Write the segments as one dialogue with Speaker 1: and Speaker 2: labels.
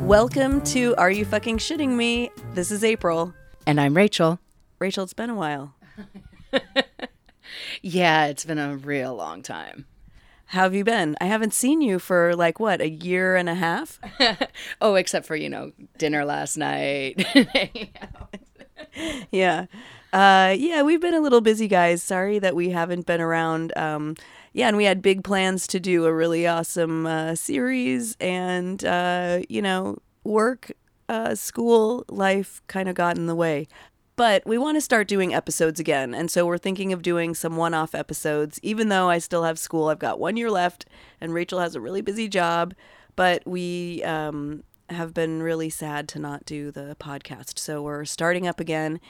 Speaker 1: Welcome to Are You Fucking Shitting Me? This is Apryl.
Speaker 2: And I'm Rachael.
Speaker 1: Rachael, it's been a while.
Speaker 2: Yeah, it's been a real long time.
Speaker 1: How have you been? I haven't seen you for like what, a year and a half?
Speaker 2: Oh, except for, you know, dinner last night.
Speaker 1: yeah. Uh, yeah, we've been a little busy, guys. Sorry that we haven't been around. Um, yeah, and we had big plans to do a really awesome uh, series, and, uh, you know, work, uh, school, life kind of got in the way. But we want to start doing episodes again. And so we're thinking of doing some one off episodes. Even though I still have school, I've got one year left, and Rachael has a really busy job. But we um, have been really sad to not do the podcast. So we're starting up again.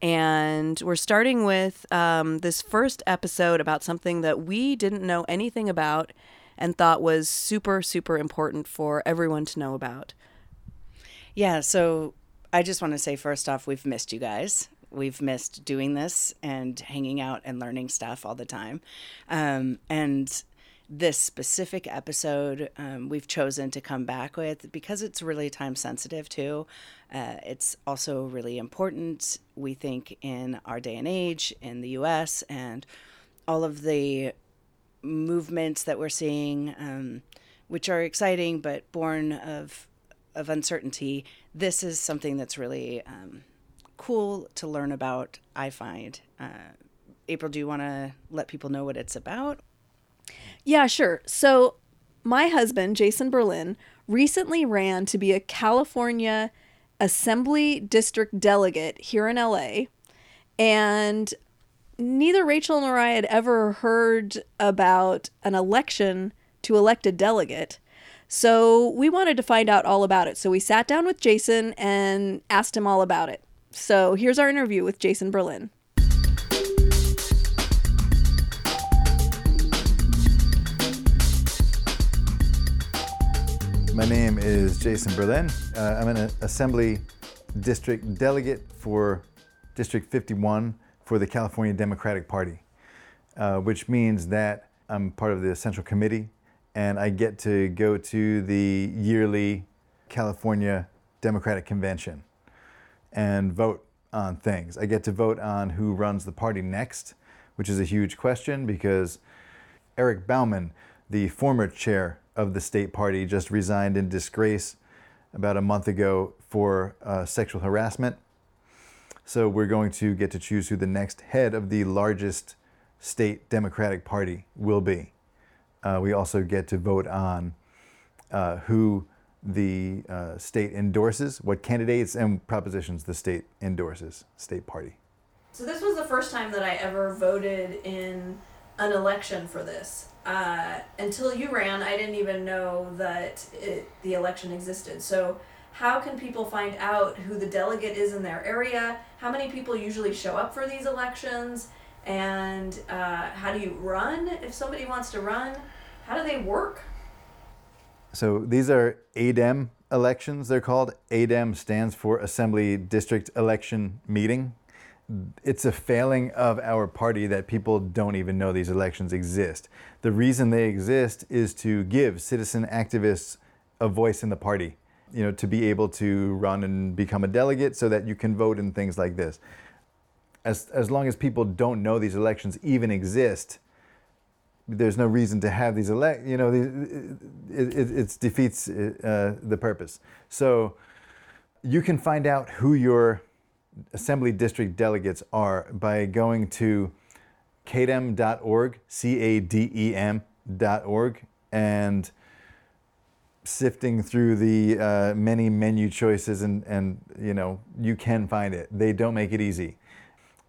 Speaker 1: And we're starting with um, this first episode about something that we didn't know anything about and thought was super, super important for everyone to know about.
Speaker 2: yeah, so I just want to say first off, we've missed you guys. We've missed doing this and hanging out and learning stuff all the time. Um, and this specific episode um, we've chosen to come back with because it's really time sensitive too. Uh, it's also really important, we think, in our day and age in the US and all of the movements that we're seeing, um, which are exciting but born of of uncertainty. This is something that's really um, cool to learn about. I find. Uh, Apryl, do you want to let people know what it's about?
Speaker 1: Yeah, sure. So, my husband, Jason Berlin, recently ran to be a California Assembly District delegate here in LA. And neither Rachael nor I had ever heard about an election to elect a delegate. So, we wanted to find out all about it. So, we sat down with Jason and asked him all about it. So, here's our interview with Jason Berlin.
Speaker 3: My name is Jason Berlin. Uh, I'm an Assembly District Delegate for District 51 for the California Democratic Party, uh, which means that I'm part of the Central Committee and I get to go to the yearly California Democratic Convention and vote on things. I get to vote on who runs the party next, which is a huge question because Eric Bauman, the former chair of the state party, just resigned in disgrace about a month ago for uh, sexual harassment. So we're going to get to choose who the next head of the largest state Democratic Party will be. Uh, we also get to vote on uh, who the uh, state endorses, what candidates and propositions the state endorses, state party.
Speaker 1: So this was the first time that I ever voted in an election for this. Uh, until you ran, I didn't even know that it, the election existed. So how can people find out who the delegate is in their area? How many people usually show up for these elections? And uh, how do you run if somebody wants to run? How do they work?
Speaker 3: So these are ADEM elections, they're called. ADEM stands for Assembly District Election Meeting. It's a failing of our party that people don't even know these elections exist. The reason they exist is to give citizen activists a voice in the party, you know, to be able to run and become a delegate so that you can vote in things like this. As, as long as people don't know these elections even exist, there's no reason to have these elect. You know, it, it, it defeats uh, the purpose. So you can find out who your assembly district delegates are by going to cadem.org, C-A-D-E-M.org, and sifting through the uh, many menu choices, and, and you know you can find it. They don't make it easy.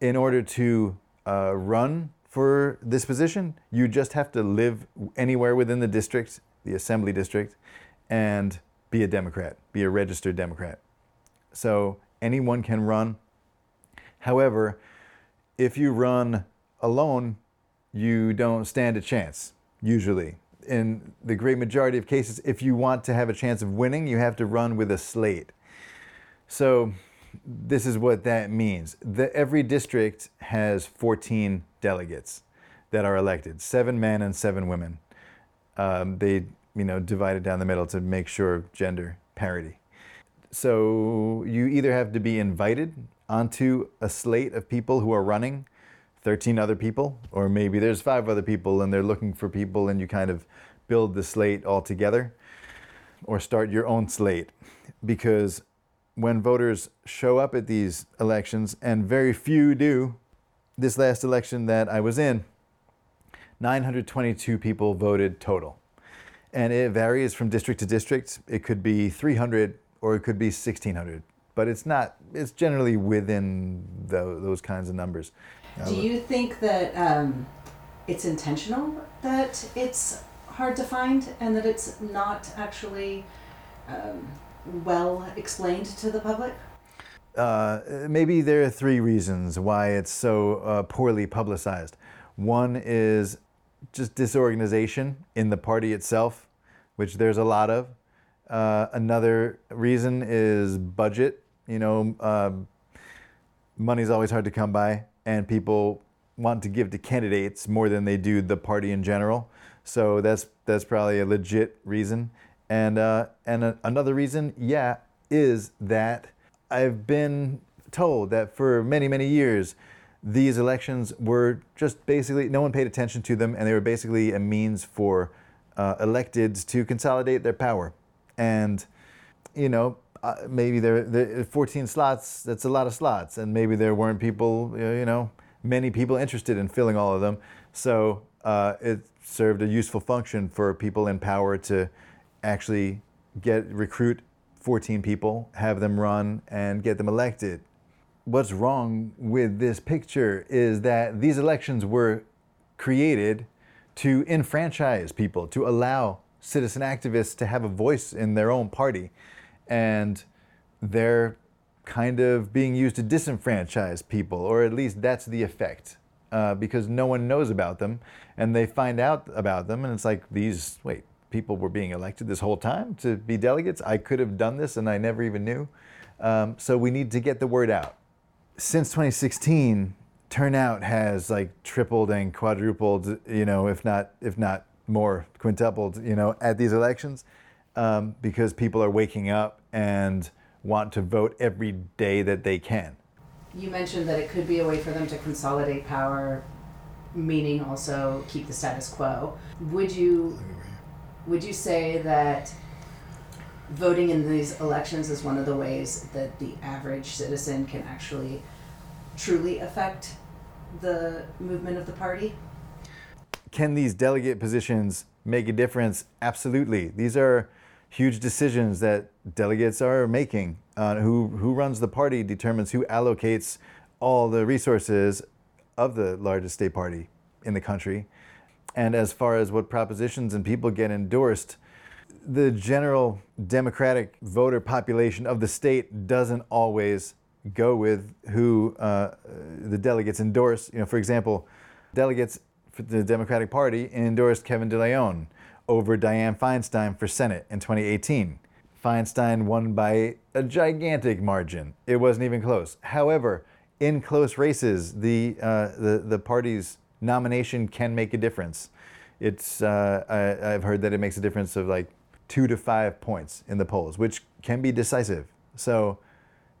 Speaker 3: In order to uh, run for this position, you just have to live anywhere within the district, the assembly district, and be a Democrat, be a registered Democrat. So anyone can run. However, if you run alone, you don't stand a chance, usually. in the great majority of cases, if you want to have a chance of winning, you have to run with a slate. So this is what that means. The, every district has 14 delegates that are elected, seven men and seven women. Um, they, you know, divided down the middle to make sure gender parity. So you either have to be invited onto a slate of people who are running, 13 other people, or maybe there's five other people and they're looking for people and you kind of build the slate all together, or start your own slate. Because when voters show up at these elections, and very few do, this last election that I was in, 922 people voted total. And it varies from district to district. It could be 300 or it could be 1600, but it's not, it's generally within the, those kinds of numbers.
Speaker 2: Do you think that um, it's intentional that it's hard to find and that it's not actually um, well explained to the public?
Speaker 3: Uh, maybe there are three reasons why it's so uh, poorly publicized. One is just disorganization in the party itself, which there's a lot of. Uh, another reason is budget. You know, uh, money's always hard to come by, and people want to give to candidates more than they do the party in general. So that's that's probably a legit reason. And uh, and a, another reason, yeah, is that I've been told that for many many years these elections were just basically no one paid attention to them, and they were basically a means for uh, electeds to consolidate their power. And you know, uh, maybe there, there 14 slots. That's a lot of slots, and maybe there weren't people, you know, many people interested in filling all of them. So uh, it served a useful function for people in power to actually get recruit 14 people, have them run, and get them elected. What's wrong with this picture is that these elections were created to enfranchise people, to allow citizen activists to have a voice in their own party. And they're kind of being used to disenfranchise people, or at least that's the effect, uh, because no one knows about them. And they find out about them, and it's like these wait, people were being elected this whole time to be delegates. I could have done this and I never even knew. Um, so we need to get the word out. Since 2016, turnout has like tripled and quadrupled, you know, if not if not more quintupled, you know, at these elections um, because people are waking up and want to vote every day that they can.
Speaker 2: You mentioned that it could be a way for them to consolidate power, meaning also keep the status quo. Would you would you say that voting in these elections is one of the ways that the average citizen can actually truly affect the movement of the party?
Speaker 3: Can these delegate positions make a difference? Absolutely. These are huge decisions that delegates are making. Uh, who, who runs the party determines who allocates all the resources of the largest state party in the country. And as far as what propositions and people get endorsed, the general Democratic voter population of the state doesn't always go with who uh, the delegates endorse. You know, for example, delegates for the Democratic Party endorsed Kevin DeLeon over Dianne Feinstein for Senate in 2018. Feinstein won by a gigantic margin. It wasn't even close. However, in close races, the, uh, the, the party's nomination can make a difference. It's, uh, I, I've heard that it makes a difference of like two to five points in the polls, which can be decisive. So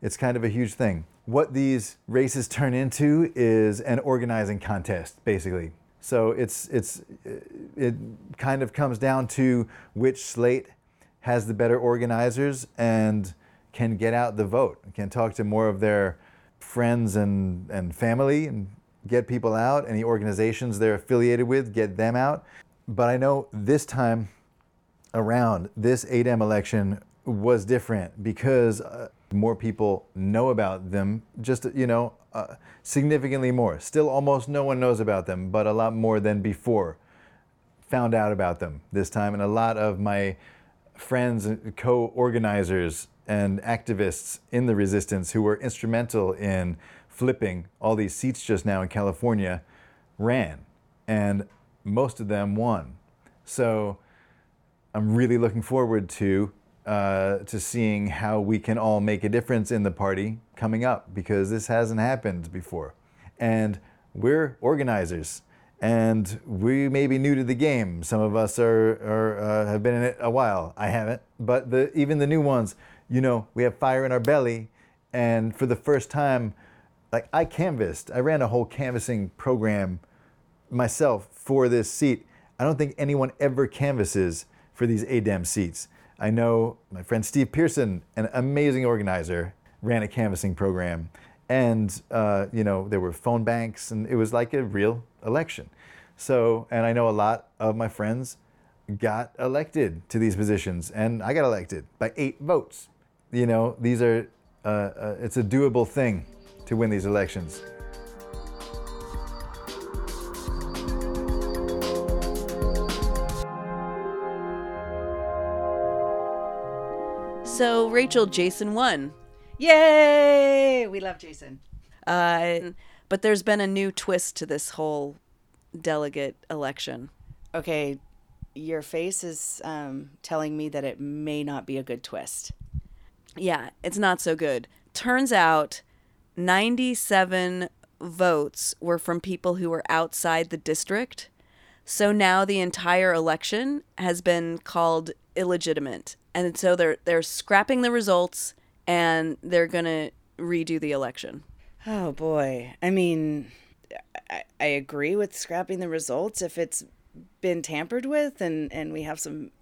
Speaker 3: it's kind of a huge thing. What these races turn into is an organizing contest, basically. So it's, it's, it kind of comes down to which slate has the better organizers and can get out the vote, can talk to more of their friends and, and family and get people out. Any organizations they're affiliated with, get them out. But I know this time around, this ADEM election was different because uh, more people know about them, just, you know, uh, significantly more. Still, almost no one knows about them, but a lot more than before found out about them this time. And a lot of my friends co organizers and activists in the resistance who were instrumental in flipping all these seats just now in California ran. And most of them won. So I'm really looking forward to uh, to seeing how we can all make a difference in the party coming up because this hasn't happened before, and we're organizers. And we may be new to the game. Some of us are, are uh, have been in it a while. I haven't, but the, even the new ones, you know, we have fire in our belly, and for the first time, like I canvassed. I ran a whole canvassing program myself for this seat. I don't think anyone ever canvasses for these ADEM seats. I know my friend Steve Pearson, an amazing organizer, ran a canvassing program. And, uh, you know, there were phone banks and it was like a real election. So, and I know a lot of my friends got elected to these positions and I got elected by eight votes. You know, these are, uh, uh, it's a doable thing to win these elections.
Speaker 4: So, Rachael, Jason won.
Speaker 2: Yay! We love Jason.
Speaker 4: Uh, but there's been a new twist to this whole delegate election.
Speaker 2: Okay, your face is um, telling me that it may not be a good twist.
Speaker 4: Yeah, it's not so good. Turns out 97 votes were from people who were outside the district. So now the entire election has been called illegitimate. And so they're they're scrapping the results and they're going to redo the election.
Speaker 2: Oh boy. I mean, I, I agree with scrapping the results if it's been tampered with and and we have some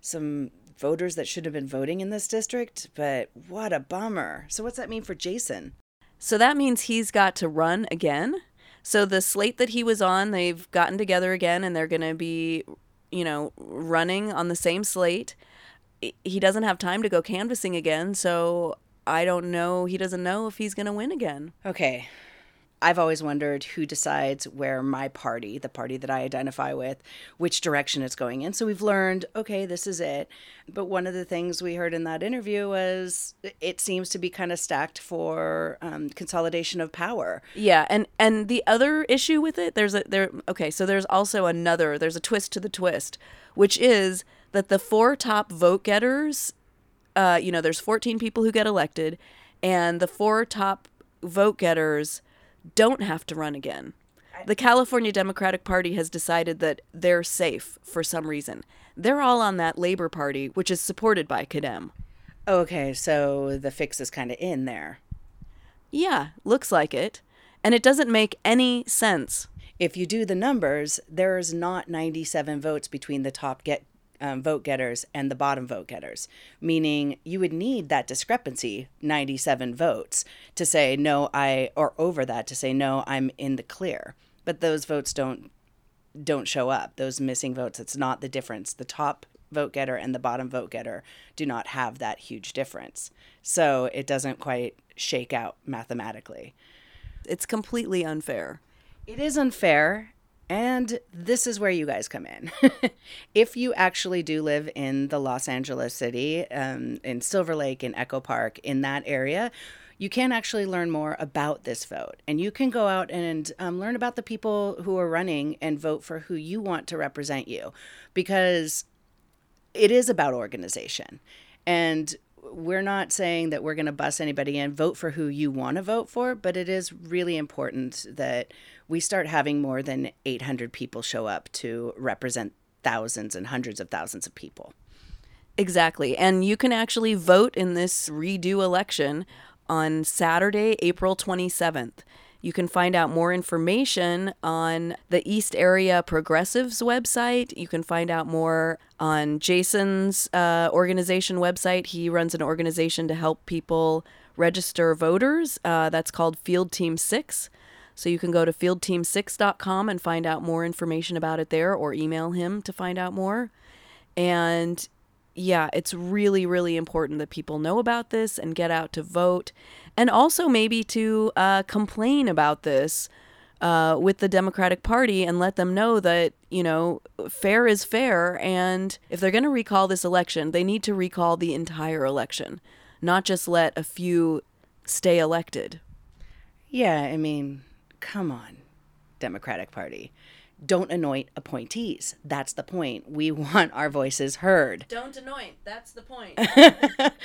Speaker 2: some voters that should have been voting in this district, but what a bummer. So what's that mean for Jason?
Speaker 4: So that means he's got to run again. So the slate that he was on, they've gotten together again and they're going to be, you know, running on the same slate. He doesn't have time to go canvassing again, so I don't know. He doesn't know if he's going to win again.
Speaker 2: Okay. I've always wondered who decides where my party, the party that I identify with, which direction it's going in. So we've learned, okay, this is it. But one of the things we heard in that interview was it seems to be kind of stacked for um, consolidation of power.
Speaker 4: Yeah, and and the other issue with it, there's a there. Okay, so there's also another. There's a twist to the twist, which is that the four top vote getters, uh, you know, there's 14 people who get elected, and the four top vote getters don't have to run again. The California Democratic Party has decided that they're safe for some reason. They're all on that Labor Party, which is supported by CADEM.
Speaker 2: Okay, so the fix is kind of in there.
Speaker 4: Yeah, looks like it. And it doesn't make any sense.
Speaker 2: If you do the numbers, there's not 97 votes between the top get um, vote getters and the bottom vote getters, meaning you would need that discrepancy, 97 votes, to say no, I, or over that to say no, I'm in the clear. But those votes don't don't show up. Those missing votes, it's not the difference. The top vote getter and the bottom vote getter do not have that huge difference. So it doesn't quite shake out mathematically.
Speaker 4: It's completely unfair.
Speaker 2: It is unfair. And this is where you guys come in. if you actually do live in the Los Angeles city, um, in Silver Lake, in Echo Park, in that area, you can actually learn more about this vote. And you can go out and um, learn about the people who are running and vote for who you want to represent you because it is about organization. And we're not saying that we're going to bus anybody in, vote for who you want to vote for, but it is really important that we start having more than 800 people show up to represent thousands and hundreds of thousands of people.
Speaker 4: Exactly. And you can actually vote in this redo election on Saturday, April 27th. You can find out more information on the East Area Progressives website. You can find out more on Jason's uh, organization website. He runs an organization to help people register voters. Uh, that's called Field Team 6. So you can go to fieldteam6.com and find out more information about it there or email him to find out more. And yeah, it's really, really important that people know about this and get out to vote. And also maybe to uh, complain about this uh, with the Democratic Party and let them know that, you know, fair is fair. And if they're going to recall this election, they need to recall the entire election, not just let a few stay elected.
Speaker 2: Yeah, I mean, come on, Democratic Party. don't anoint appointees. That's the point. We want our voices heard.
Speaker 1: Don't anoint. That's the point.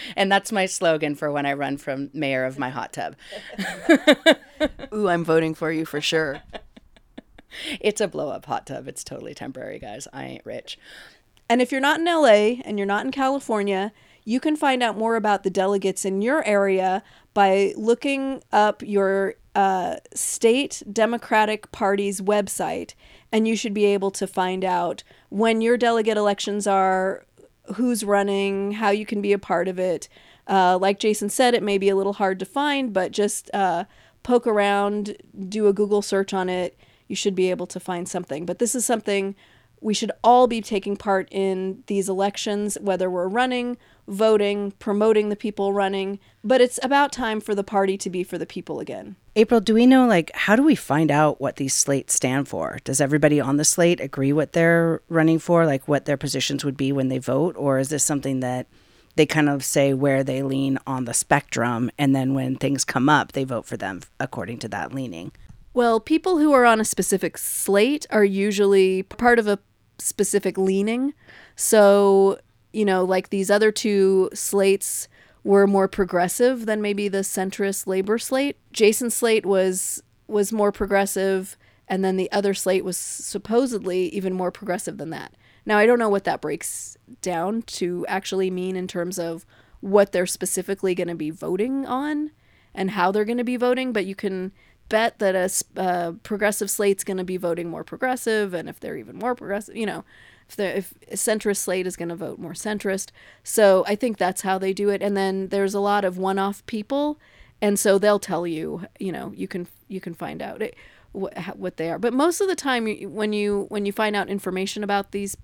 Speaker 2: and that's my slogan for when I run from mayor of my hot tub.
Speaker 1: Ooh, I'm voting for you for sure.
Speaker 2: It's a blow up hot tub. It's totally temporary, guys. I ain't rich.
Speaker 1: And if you're not in LA and you're not in California, you can find out more about the delegates in your area by looking up your uh, state Democratic Party's website, and you should be able to find out when your delegate elections are, who's running, how you can be a part of it. Uh, like Jason said, it may be a little hard to find, but just uh, poke around, do a Google search on it. You should be able to find something. But this is something we should all be taking part in these elections, whether we're running, voting, promoting the people running. But it's about time for the party to be for the people again.
Speaker 2: Apryl, do we know, like, how do we find out what these slates stand for? Does everybody on the slate agree what they're running for, like what their positions would be when they vote? Or is this something that they kind of say where they lean on the spectrum, and then when things come up, they vote for them according to that leaning?
Speaker 1: Well, people who are on a specific slate are usually part of a specific leaning. So, you know, like these other two slates were more progressive than maybe the centrist labor slate. Jason's slate was was more progressive and then the other slate was supposedly even more progressive than that. Now, I don't know what that breaks down to actually mean in terms of what they're specifically going to be voting on and how they're going to be voting, but you can bet that a uh, progressive slate's going to be voting more progressive, and if they're even more progressive, you know, if the if centrist slate is going to vote more centrist. So I think that's how they do it. And then there's a lot of one-off people, and so they'll tell you, you know, you can you can find out it, what, what they are. But most of the time, when you when you find out information about these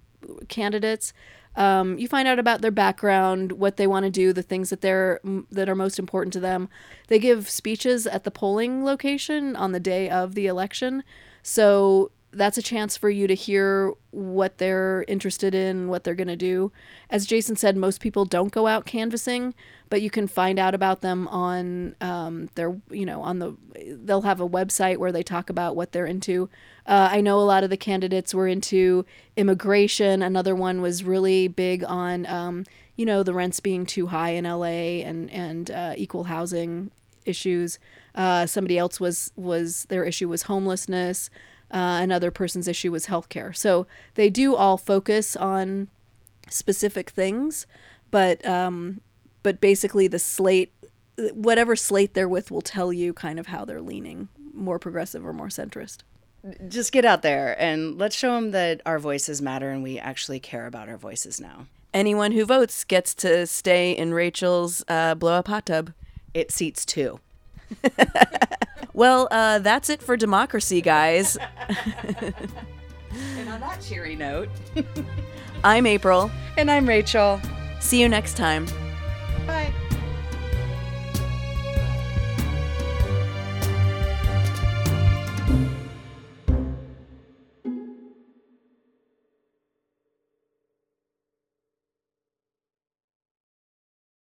Speaker 1: candidates, um, you find out about their background, what they want to do, the things that they're that are most important to them. They give speeches at the polling location on the day of the election, so that's a chance for you to hear what they're interested in, what they're going to do. As Jason said, most people don't go out canvassing, but you can find out about them on um, their, you know, on the, they'll have a website where they talk about what they're into. Uh, I know a lot of the candidates were into immigration. Another one was really big on, um, you know, the rents being too high in LA and and uh, equal housing issues. Uh, somebody else was was their issue was homelessness. Uh, another person's issue was healthcare. So they do all focus on specific things, but um, but basically the slate, whatever slate they're with, will tell you kind of how they're leaning, more progressive or more centrist
Speaker 2: just get out there and let's show them that our voices matter and we actually care about our voices now.
Speaker 1: Anyone who votes gets to stay in Rachael's uh, blow up hot tub.
Speaker 2: It seats two.
Speaker 1: well, uh, that's it for democracy, guys.
Speaker 2: and on that cheery note,
Speaker 1: I'm Apryl.
Speaker 2: And I'm Rachael.
Speaker 1: See you next time.